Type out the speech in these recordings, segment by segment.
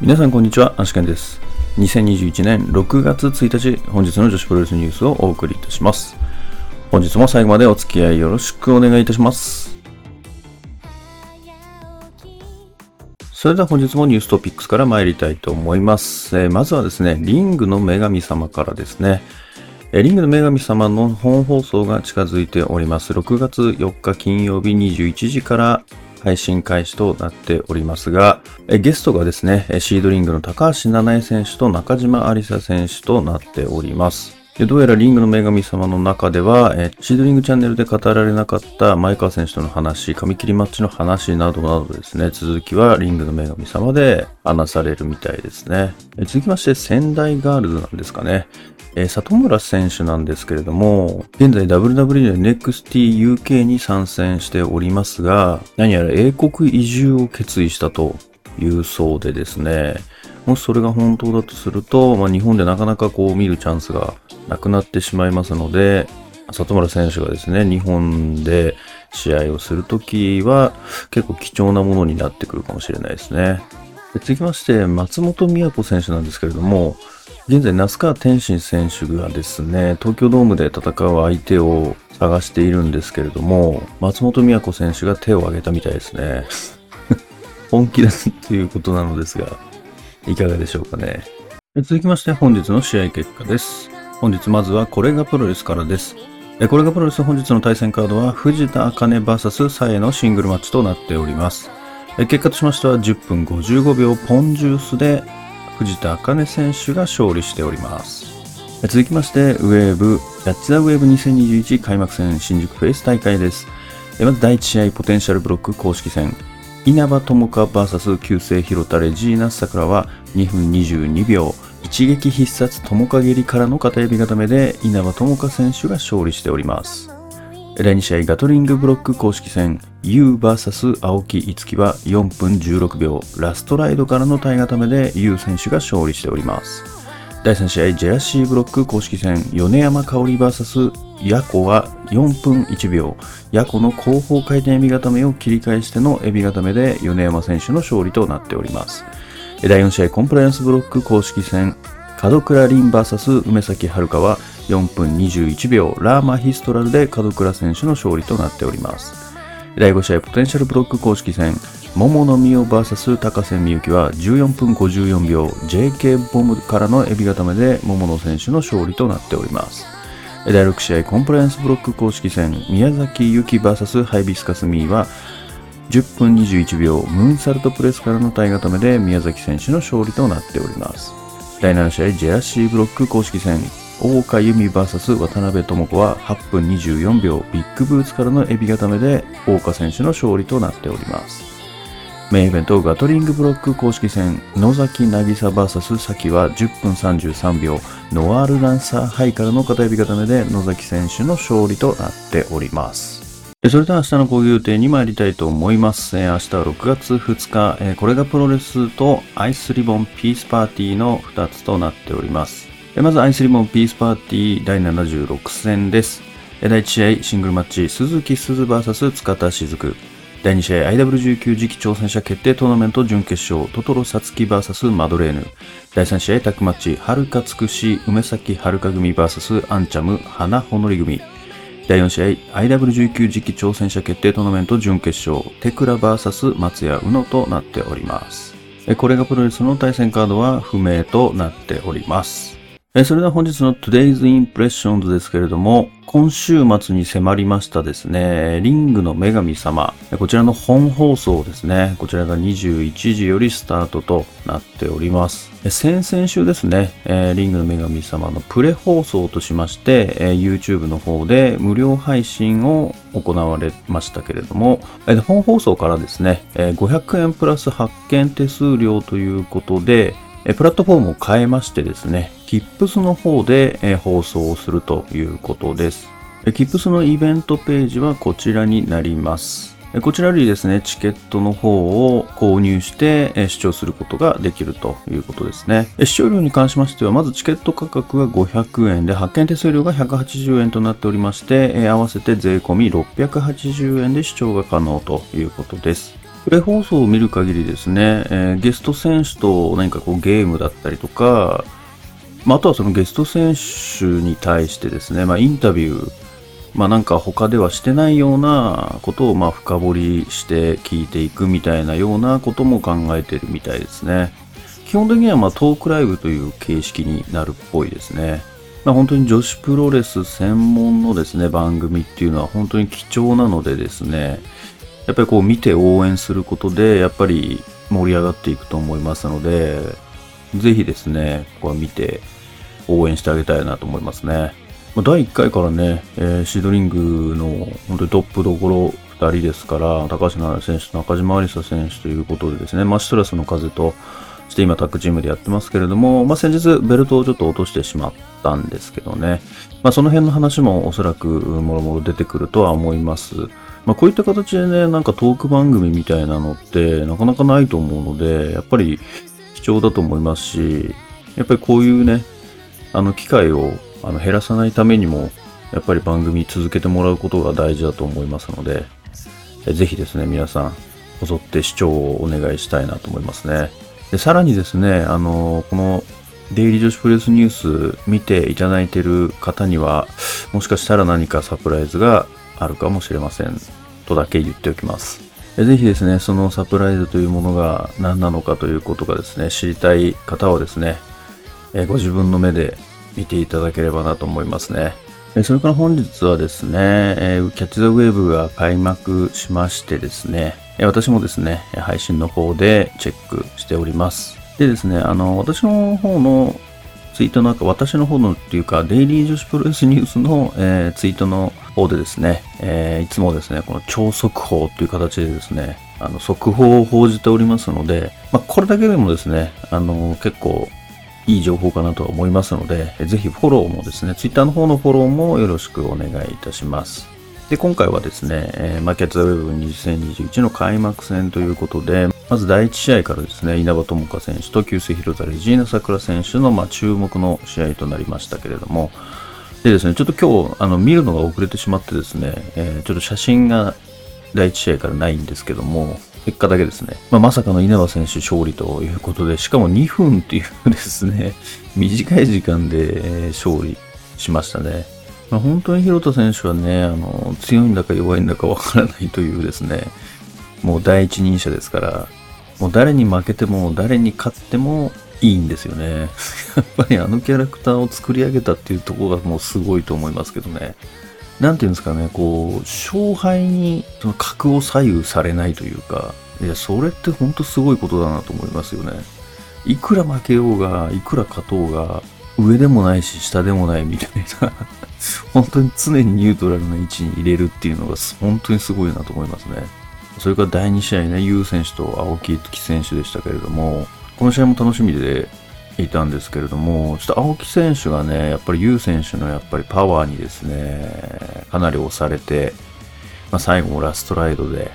皆さんこんにちは、アシケンです。2021年6月1日、本日の女子プロレスニュースをお送りいたします。本日も最後までお付き合いよろしくお願いいたします。それでは本日もニューストピックスから参りたいと思います。えーまずはですね、リングの女神様からですね、えーリングの女神様の本放送が近づいております。6月4日金曜日21時から配信開始となっておりますが、ゲストがですね、シードリングの高橋七重選手と中島有沙選手となっております。でどうやらリングの女神様の中では、えシードリングチャンネルで語られなかった前川選手との話、髪切りマッチの話などなどですね、続きはリングの女神様で話されるみたいですね。え続きまして、仙台ガールズなんですかね。えー里村選手なんですけれども、現在 WWE で NEXTUK に参戦しておりますが、何やら英国移住を決意したというそうでですね、もしそれが本当だとすると、まあ、日本でなかなかこう見るチャンスがなくなってしまいますので、里村選手がですね、日本で試合をするときは結構貴重なものになってくるかもしれないですね。で続きまして、松本美子選手なんですけれども、現在、那須川天心選手がですね、東京ドームで戦う相手を探しているんですけれども、松本美子選手が手を挙げたみたいですね。本気だということなのですが、いかがでしょうかね。続きまして、本日の試合結果です。本日まずはこれがプロレスからです。これがプロレス本日の対戦カードは藤田茜 VS サエのシングルマッチとなっております。結果としましては10分55秒ポンジュースで藤田茜選手が勝利しております。続きまして、ウェーブ、ヤッチザウェーブ2021開幕戦新宿フェイス大会です。まず第1試合ポテンシャルブロック公式戦。稲葉友香 VS 旧姓広田レジーナ・サクラは2分22秒。一撃必殺友香蹴りからの片指固めで稲葉友香選手が勝利しております。第2試合ガトリングブロック公式戦 UVS 青木いつきは4分16秒ラストライドからの体固めで U 選手が勝利しております第3試合ジェラシーブロック公式戦米山香織 VS ヤコは4分1秒。ヤコの後方回転エビ固めを切り返してのエビ固めで米山選手の勝利となっております。第4試合コンプライアンスブロック公式戦門倉凛 VS 梅崎遥は4分21秒。ラーマヒストラルで門倉選手の勝利となっております。第5試合ポテンシャルブロック公式戦桃野美代 VS 高瀬美幸は14分54秒 JK ボムからのエビ固めで桃野選手の勝利となっております。第6試合コンプライアンスブロック公式戦宮崎由紀 VS ハイビスカスミーは10分21秒ムーンサルトプレスからの体固めで宮崎選手の勝利となっております。第7試合ジェラシーブロック公式戦大岡由美 VS 渡辺智子は8分24秒ビッグブーツからのエビ固めで大岡選手の勝利となっております。メインイベントガトリングブロック公式戦野崎渚 VS 崎は10分33秒ノワールランサーハイからの片指固めで野崎選手の勝利となっておりますそれでは明日の講義予定に参りたいと思います。明日は6月2日、これがプロレスとアイスリボンピースパーティーの2つとなっております。まずアイスリボンピースパーティー第76戦です。第1試合シングルマッチ鈴木鈴 VS 塚田雫。第2試合 IW19 次期挑戦者決定トーナメント準決勝トトロサツキ VS マドレーヌ。第3試合タッグマッチはるかつくし梅崎はるか組 VS アンチャム花ほのり組。第4試合 IW19 次期挑戦者決定トーナメント準決勝テクラ VS 松谷宇野となっておりますこれがプロレスの対戦カードは不明となっておりますそれでは本日の Today's Impressions ですけれども今週末に迫りましたですねリングの女神様こちらの本放送ですねこちらが21時よりスタートとなっております。先々週ですね、リングの女神様のプレ放送としまして、YouTube の方で無料配信を行われましたけれども、本放送からですね、え500円プラス発見手数料ということで、えプラットフォームを変えましてですね、Tips の方で、放送をするということです。えー Tips のイベントページはこちらになります。こちらよりですね、チケットの方を購入して視聴することができるということですね。視聴料に関しましては、まずチケット価格が500円で、発券手数料が180円となっておりまして、合わせて税込み680円で視聴が可能ということです。プレ放送を見る限りですね、えー、ゲスト選手と何かこうゲームだったりとか、まあ、あとはそのゲスト選手に対してですね、まあ、インタビュー、まあ、なんか他ではしてないようなことをまあ深掘りして聞いていくみたいなようなことも考えてるみたいですね。基本的にはまあトークライブという形式になるっぽいですね。まあ、本当に女子プロレス専門のですね、番組っていうのは本当に貴重なのでですね、やっぱりこう見て応援することで、やっぱり盛り上がっていくと思いますので、ぜひですね、ここは見て応援してあげたいなと思いますね。第1回からね、えー、シードリングの本当にトップどころ2人ですから、高橋成選手と中島有沙選手ということでですね、マシトラスの風として今タッグチームでやってますけれども、まあ、先日ベルトをちょっと落としてしまったんですけどね、まあ、その辺の話もおそらくもろもろ出てくるとは思います。まあ、こういった形でね、なんかトーク番組みたいなのってなかなかないと思うので、やっぱり貴重だと思いますし、やっぱりこういうね、あの機会をあの減らさないためにも、やっぱり番組続けてもらうことが大事だと思いますので、ぜひですね、皆さん、こぞって視聴をお願いしたいなと思いますね。で、さらにですね、あの、このデイリー女子プレスニュース見ていただいている方には、もしかしたら何かサプライズがあるかもしれません。とだけ言っておきます。ぜひですね、そのサプライズというものが何なのかということがですね、知りたい方はですね、ご自分の目で見ていただければなと思いますね。それから本日はですね、キャッチ・ザ・ウェーブが開幕しましてですね、私もですね、配信の方でチェックしております。でですね、あの、私の方のツイートの中、私の方のっていうか、デイリー女子プロレスニュースの、えー、ツイートの方でですね、えー、いつもですね、この超速報という形でですね、あの、速報を報じておりますので、まあ、これだけでもですね、あの、結構いい情報かなと思いますので、ぜひフォローもですね、ツイッターの方のフォローもよろしくお願いいたします。で、今回はですね、えー、マーケットウェブ2021の開幕戦ということで、まず第1試合からですね、稲葉友香選手と旧姓広田レジーナ桜選手の、まあ、注目の試合となりましたけれども、でですね、ちょっと今日、あの、見るのが遅れてしまってですね、えー、ちょっと写真が第1試合からないんですけども、結果だけですね。まあ、まさかの稲葉選手勝利ということで、しかも2分っていうですね、短い時間で勝利しましたね。まあ、本当に広田選手はね、あの、強いんだか弱いんだかわからないというですね、もう第一人者ですから、もう誰に負けても誰に勝ってもいいんですよね。やっぱりあのキャラクターを作り上げたっていうところがもうすごいと思いますけどね。なんていうんですかね、こう、勝敗にその格を左右されないというか、いや、それって本当すごいことだなと思いますよね。いくら負けようが、いくら勝とうが、上でもないし下でもないみたいな 本当に常にニュートラルな位置に入れるっていうのが本当にすごいなと思いますね。それから第2試合ね、ユウ選手と青木月選手でしたけれども、この試合も楽しみでいたんですけれども、ちょっと青木選手がね、やっぱりユウ選手のやっぱりパワーにですね、かなり押されて、まあ、最後もラストライドで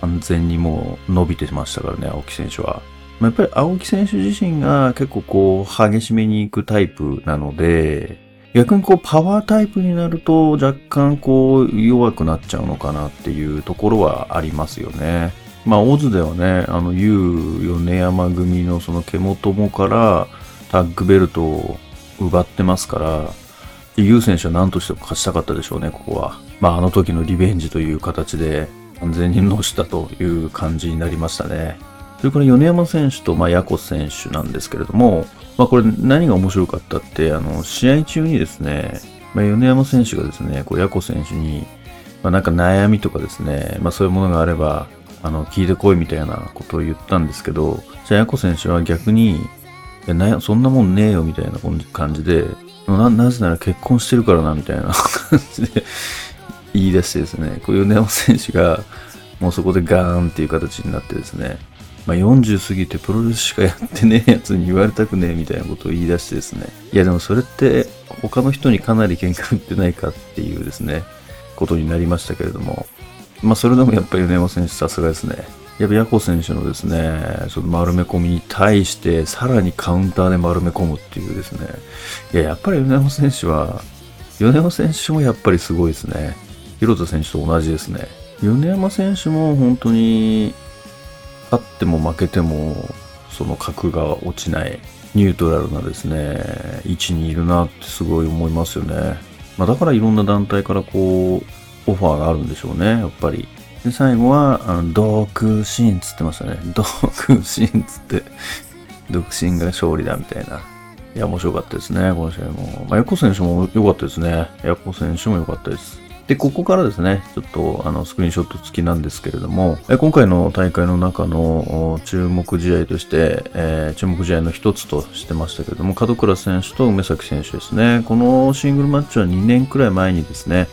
完全にもう伸びてましたからね、青木選手はま。やっぱり青木選手自身が結構こう激しめに行くタイプなので、逆にこうパワータイプになると若干こう弱くなっちゃうのかなっていうところはありますよね。まあ、オズではね、あの、ユー米山組のその獣友からタッグベルトを奪ってますから、ユー選手は何としても勝ちたかったでしょうね、ここは。まあ、あの時のリベンジという形で完全に乗したという感じになりましたね。それから米山選手と、まあ、ヤコ選手なんですけれども、まあ、これ何が面白かったって、あの、試合中にですね、まあ、米山選手がですね、こう、ヤコ選手に、まあ、なんか悩みとかですね、まあ、そういうものがあれば、あの、聞いてこいみたいなことを言ったんですけど、じゃあ、ヤコ選手は逆に、いやなそんなもんねえよみたいな感じで、な、なぜなら結婚してるからな、みたいな 感じで言い出してですね、こういう米山選手が、もうそこでガーンっていう形になってですね、まあ、40過ぎてプロレスしかやってねえやつに言われたくねえみたいなことを言い出してですね。いやでもそれって他の人にかなり喧嘩売ってないかっていうですね、ことになりましたけれども。まあそれでもやっぱり米山選手さすがですね。やっぱヤコ選手のですね、その丸め込みに対してさらにカウンターで丸め込むっていうですね。いや、やっぱり米山選手は、米山選手もやっぱりすごいですね。広田選手と同じですね。米山選手も本当に勝っても負けても、その格が落ちないニュートラルなですね、位置にいるなってすごい思いますよね。まあ、だからいろんな団体からこう、オファーがあるんでしょうね、やっぱり。で、最後は、あの、独身つってましたね。独身つって、独身が勝利だみたいな。いや、面白かったですね、この試合も。まあ、ヤコ選手も良かったですね。ヤコ選手も良かったです。で、ここからですね、ちょっとあのスクリーンショット付きなんですけれども、え今回の大会の中の注目試合として、えー、注目試合の一つとしてましたけれども、門倉選手と梅崎選手ですね。このシングルマッチは2年くらい前にですね、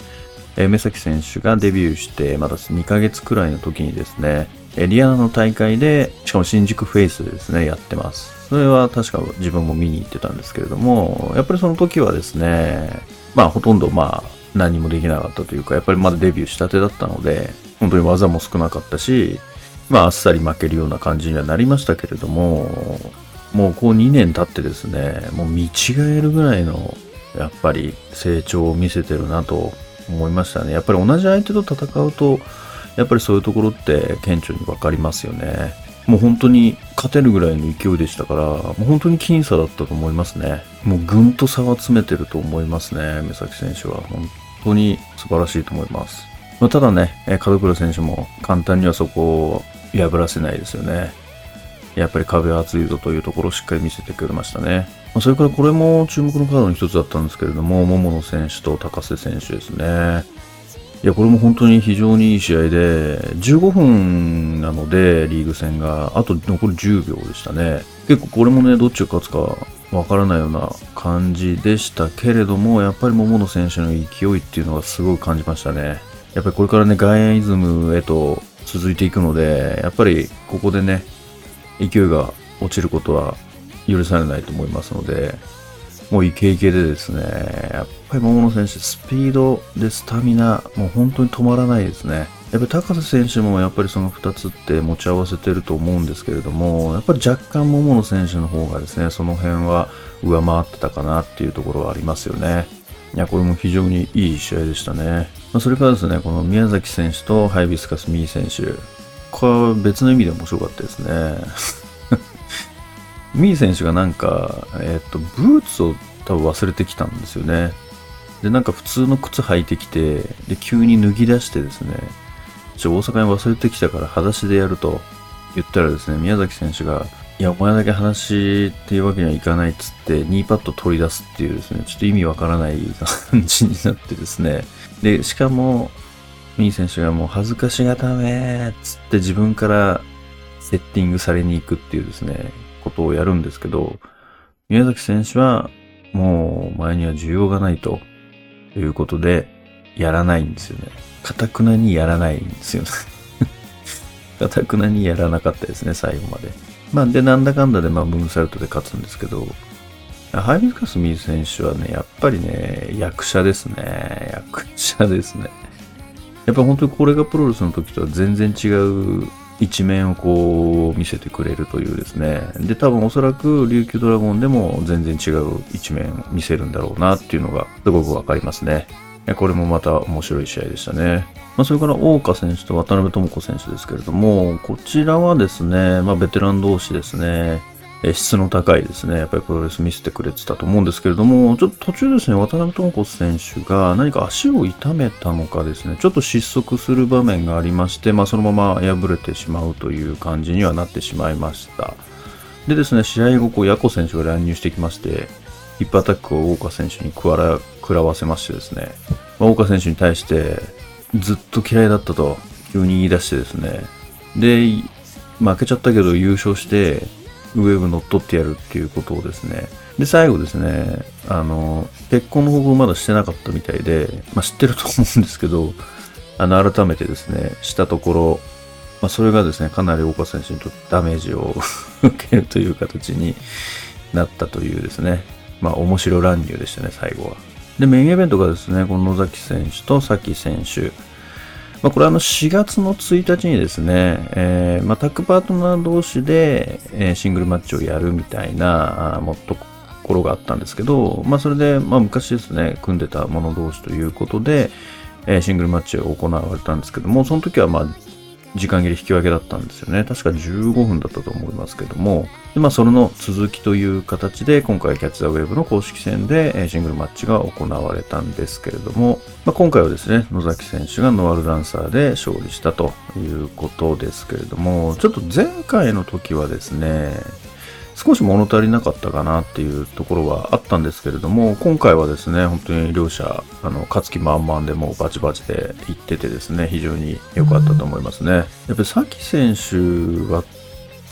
梅崎選手がデビューして、まだ2ヶ月くらいの時にですね、リアナの大会で、しかも新宿フェイスでですね、やってます。それは確か自分も見に行ってたんですけれども、やっぱりその時はですね、まあほとんどまあ何もできなかったというか、やっぱりまだデビューしたてだったので、本当に技も少なかったし、まああっさり負けるような感じにはなりましたけれども、もうこう2年経ってですね、もう見違えるぐらいの、やっぱり成長を見せてるなと思いましたね。やっぱり同じ相手と戦うと、やっぱりそういうところって顕著にわかりますよね。もう本当に勝てるぐらいの勢いでしたから、もう本当に僅差だったと思いますね。もうぐんと差は詰めてると思いますね、目崎選手は。本当に素晴らしいと思います。まあ、ただね、門倉選手も簡単にはそこを破らせないですよね。やっぱり壁は厚いぞというところをしっかり見せてくれましたね。ま、それからこれも注目のカードの一つだったんですけれども、桃野選手と高瀬選手ですね。いや、これも本当に非常にいい試合で、15分なので、リーグ戦が、あと残り10秒でしたね。結構これもね、どっちが勝つかわからないような感じでしたけれども、やっぱり桃野選手の勢いっていうのがすごく感じましたね。やっぱりこれからね、外野イズムへと続いていくので、やっぱりここでね、勢いが落ちることは許されないと思いますので、もうイケイケでですね、やっぱり桃野選手、スピードでスタミナ、もう本当に止まらないですね。やっぱり高瀬選手もやっぱりその2つって持ち合わせてると思うんですけれども、やっぱり若干桃野選手の方がですね、その辺は上回ってたかなっていうところはありますよね。いや、これも非常にいい試合でしたね。まあ、それからですね、この宮崎選手とハイビスカスミー選手、これは別の意味で面白かったですね。ミー選手がなんか、えっ、と、ブーツを多分忘れてきたんですよね。で、なんか普通の靴履いてきて、で、急に脱ぎ出してですね、ちょ、大阪に忘れてきたから裸足でやると言ったらですね、宮崎選手が、いや、お前だけ裸足っていうわけにはいかないっつって、ニーパッド取り出すっていうですね、ちょっと意味わからない感じになってですね。で、しかも、ミー選手がもう恥ずかしがためっつって自分からセッティングされに行くっていうですね、ことをやるんですけど、宮崎選手はもう前には需要がないということで、やらないんですよね。かたくなにやらないんですよね。かたくなにやらなかったですね、最後まで。まあ、で、なんだかんだで、まあ、ムーンサルトで勝つんですけど、ハイビスカスミー選手はね、やっぱりね、役者ですね。役者ですね。やっぱ本当にこれがプロレスの時とは全然違う一面をこう見せてくれるというですね。で、多分おそらく琉球ドラゴンでも全然違う一面を見せるんだろうなっていうのがすごくわかりますね。これもまた面白い試合でしたね。まあ、それから大岡選手と渡辺智子選手ですけれども、こちらはですね、まあ、ベテラン同士ですね。質の高いですね、やっぱりプロレス見せてくれてたと思うんですけれども、ちょっと途中ですね、渡辺智子選手が何か足を痛めたのかですね、ちょっと失速する場面がありまして、まあ、そのまま敗れてしまうという感じにはなってしまいました。でですね、試合後、こう、ヤコ選手が乱入してきまして、ヒップアタックを大岡選手に食ららわせましてですね、まあ、大岡選手に対してずっと嫌いだったと急に言い出してですね、で、負けちゃったけど優勝して、ウェブ乗っ取ってやるっていうことをですね。で、最後ですね、あの、結婚の報告まだしてなかったみたいで、まあ、知ってると思うんですけど、あの、改めてですね、したところ、まあ、それがですね、かなり岡選手にとってダメージを 受けるという形になったというですね、まあ、面白乱入でしたね、最後は。で、メインイベントがですね、この野崎選手と崎選手、まあ、これはあの4月の1日にですね、えー、まあ、タッグパートナー同士で、え、シングルマッチをやるみたいな、もっところがあったんですけど、まあ、それで、まあ、昔ですね、組んでた者同士ということで、え、シングルマッチを行われたんですけども、その時は、まあ、時間切れ引き分けだったんですよね。確か15分だったと思いますけども、でまあ、それの続きという形で、今回キャッチ・ザ・ウェーブの公式戦でシングルマッチが行われたんですけれども、まあ、今回はですね、野崎選手がノアルダンサーで勝利したということですけれども、ちょっと前回の時はですね、少し物足りなかったかなっていうところはあったんですけれども、今回はですね、本当に両者、あの、勝つ気満々でもうバチバチでいっててですね、非常に良かったと思いますね。やっぱりサキ選手は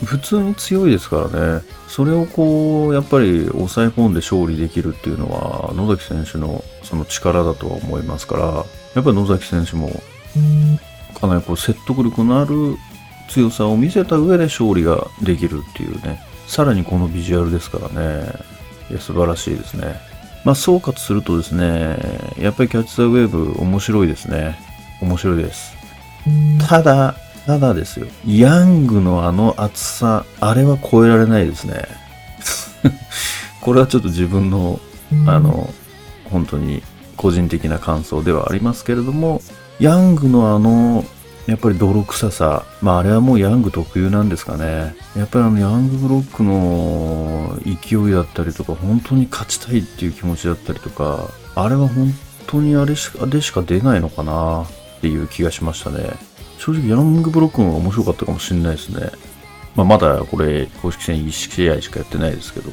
普通に強いですからね、それをこう、やっぱり抑え込んで勝利できるっていうのは、野崎選手のその力だとは思いますから、やっぱり野崎選手も、かなりこう説得力のある強さを見せた上で勝利ができるっていうね、さらにこのビジュアルですからね、いや素晴らしいですね。まあ総括するとですね、やっぱりキャッチ・ザ・ウェーブ面白いですね。面白いです。ただ、ただですよ。ヤングのあの厚さ、あれは超えられないですね。これはちょっと自分の、あの、本当に個人的な感想ではありますけれども、ヤングのあのやっぱり泥臭さ。まああれはもうヤング特有なんですかね。やっぱりあのヤングブロックの勢いだったりとか、本当に勝ちたいっていう気持ちだったりとか、あれは本当にあれしか、でしか出ないのかなっていう気がしましたね。正直ヤングブロックの方が面白かったかもしれないですね。まあまだこれ公式戦1試合しかやってないですけど、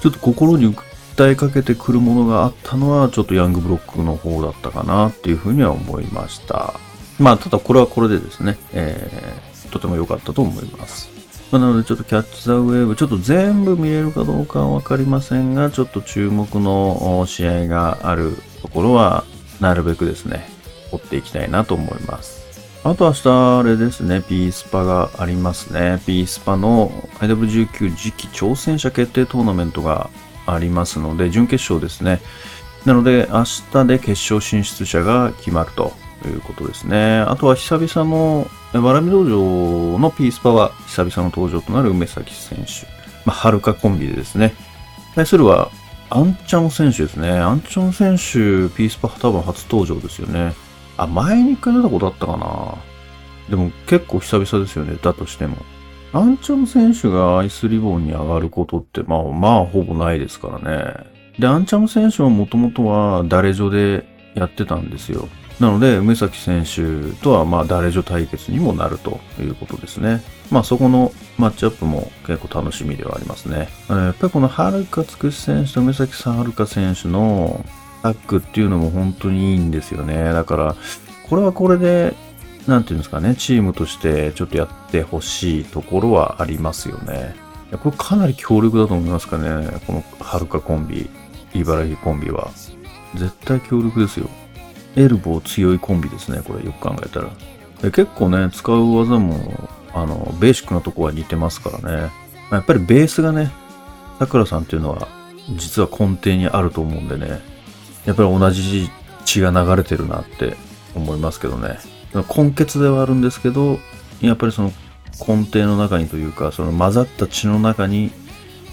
ちょっと心に訴えかけてくるものがあったのはちょっとヤングブロックの方だったかなっていうふうには思いました。まあ、ただこれはこれでですね、えー、とても良かったと思います。まあ、なのでちょっとキャッチ・ザ・ウェーブ、ちょっと全部見れるかどうかはわかりませんが、ちょっと注目の試合があるところは、なるべくですね、追っていきたいなと思います。あと明日あれですね、P スパがありますね。P スパの IW19 次期挑戦者決定トーナメントがありますので、準決勝ですね。なので、明日で決勝進出者が決まるとということですね。あとは久々の、わらみ道場のピースパは久々の登場となる梅崎選手。まあ、はるかコンビでですね。対するは、アンチャン選手ですね。アンチャン選手、ピースパ多分初登場ですよね。あ、前に一回出たことあったかな。でも結構久々ですよね。だとしても。アンチョン選手がアイスリボンに上がることって、まあまあほぼないですからね。で、アンチャム選手はもともとは誰女でやってたんですよ。なので、梅崎選手とは、まあ、誰女対決にもなるということですね。まあ、そこのマッチアップも結構楽しみではありますね。やっぱりこのはるかつくし選手と梅崎さんはるか選手のタッグっていうのも本当にいいんですよね。だから、これはこれで、なんていうんですかね、チームとしてちょっとやってほしいところはありますよね。これかなり強力だと思いますかね。このはるかコンビ、茨城コンビは。絶対強力ですよ。エルボー強いコンビですね、これよく考えたら。結構ね、使う技も、あの、ベーシックなとこは似てますからね。まやっぱりベースがね、桜さんっていうのは、実は根底にあると思うんでね、やっぱり同じ血が流れてるなって思いますけどね。根血ではあるんですけど、やっぱりその根底の中にというか、その混ざった血の中に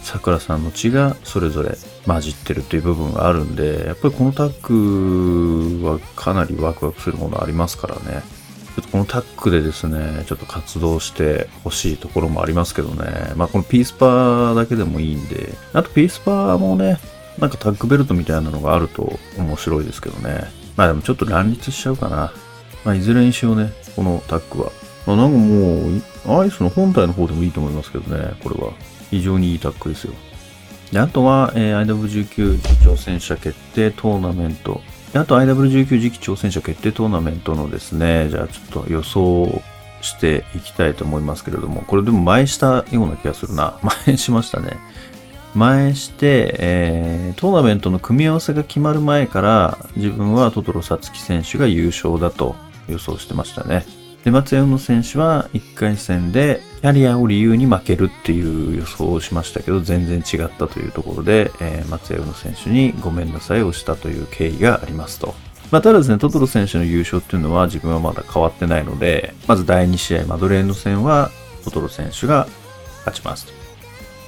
さくらさんの血がそれぞれ混じってるっていう部分があるんで、やっぱりこのタッグはかなりワクワクするものありますからね。ちょっとこのタッグでですね、ちょっと活動してほしいところもありますけどね。まあこのピースパーだけでもいいんで、あとピースパーもね、なんかタッグベルトみたいなのがあると面白いですけどね。まあでもちょっと乱立しちゃうかな。まあいずれにしようね、このタッグは。まあなんかもう、アイスの本体の方でもいいと思いますけどね、これは。非常にいいタックですよ。であとは、えー、IW19 次挑戦者決定トーナメント。であと IW19 次期挑戦者決定トーナメントのですね、じゃあちょっと予想していきたいと思いますけれども、これでも前したような気がするな。前しましたね。前して、えー、トーナメントの組み合わせが決まる前から、自分はトトロサツキ選手が優勝だと予想してましたね。で、松山の選手は1回戦でキャリアを理由に負けるっていう予想をしましたけど、全然違ったというところで、えー、松山の選手にごめんなさいをしたという経緯がありますと。まあ、ただですね、トトロ選手の優勝っていうのは自分はまだ変わってないので、まず第2試合マドレーヌ戦はトトロ選手が勝ちますと。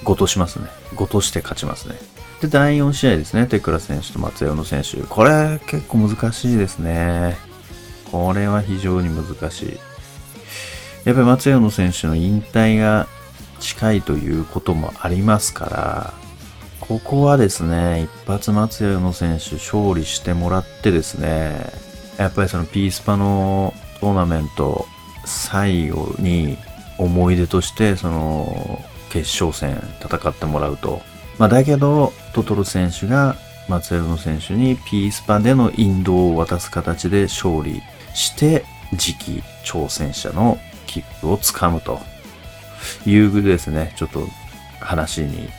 ごとしますね。ごとして勝ちますね。で、第4試合ですね、テクラ選手と松山の選手。これ結構難しいですね。これは非常に難しい。やっぱり松山選手の引退が近いということもありますから、ここはですね、一発松山選手勝利してもらってですね、やっぱりそのピースパのトーナメント最後に思い出としてその決勝戦戦ってもらうと。まあだけど、トトロ選手が松山選手にピースパでの引導を渡す形で勝利して次期挑戦者の切符をつかむというですね、ちょっと話に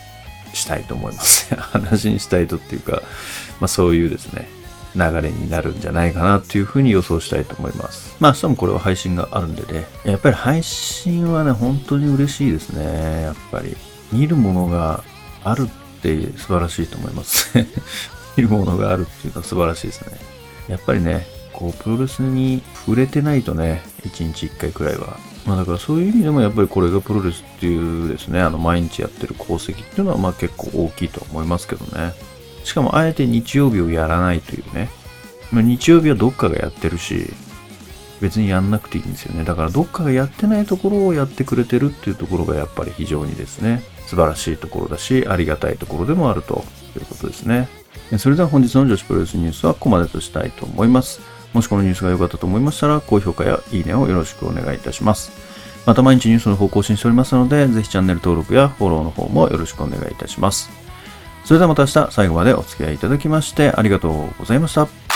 したいと思います。話にしたいとっていうか、まあそういうですね、流れになるんじゃないかなっていうふうに予想したいと思います。まあ明日もこれは配信があるんでね、やっぱり配信はね、本当に嬉しいですね。やっぱり。見るものがあるって素晴らしいと思います。見るものがあるっていうのは素晴らしいですね。やっぱりね、こう、プロレスに触れてないとね、一日一回くらいは。まあだからそういう意味でもやっぱりこれがプロレスっていうですね、あの毎日やってる功績っていうのはまあ結構大きいと思いますけどね。しかもあえて日曜日をやらないというね。まあ、日曜日はどっかがやってるし、別にやんなくていいんですよね。だからどっかがやってないところをやってくれてるっていうところがやっぱり非常にですね、素晴らしいところだし、ありがたいところでもあるということですね。それでは本日の女子プロレスニュースはここまでとしたいと思います。もしこのニュースが良かったと思いましたら、高評価やいいねをよろしくお願いいたします。また毎日ニュースの方更新しておりますので、ぜひチャンネル登録やフォローの方もよろしくお願いいたします。それではまた明日最後までお付き合いいただきましてありがとうございました。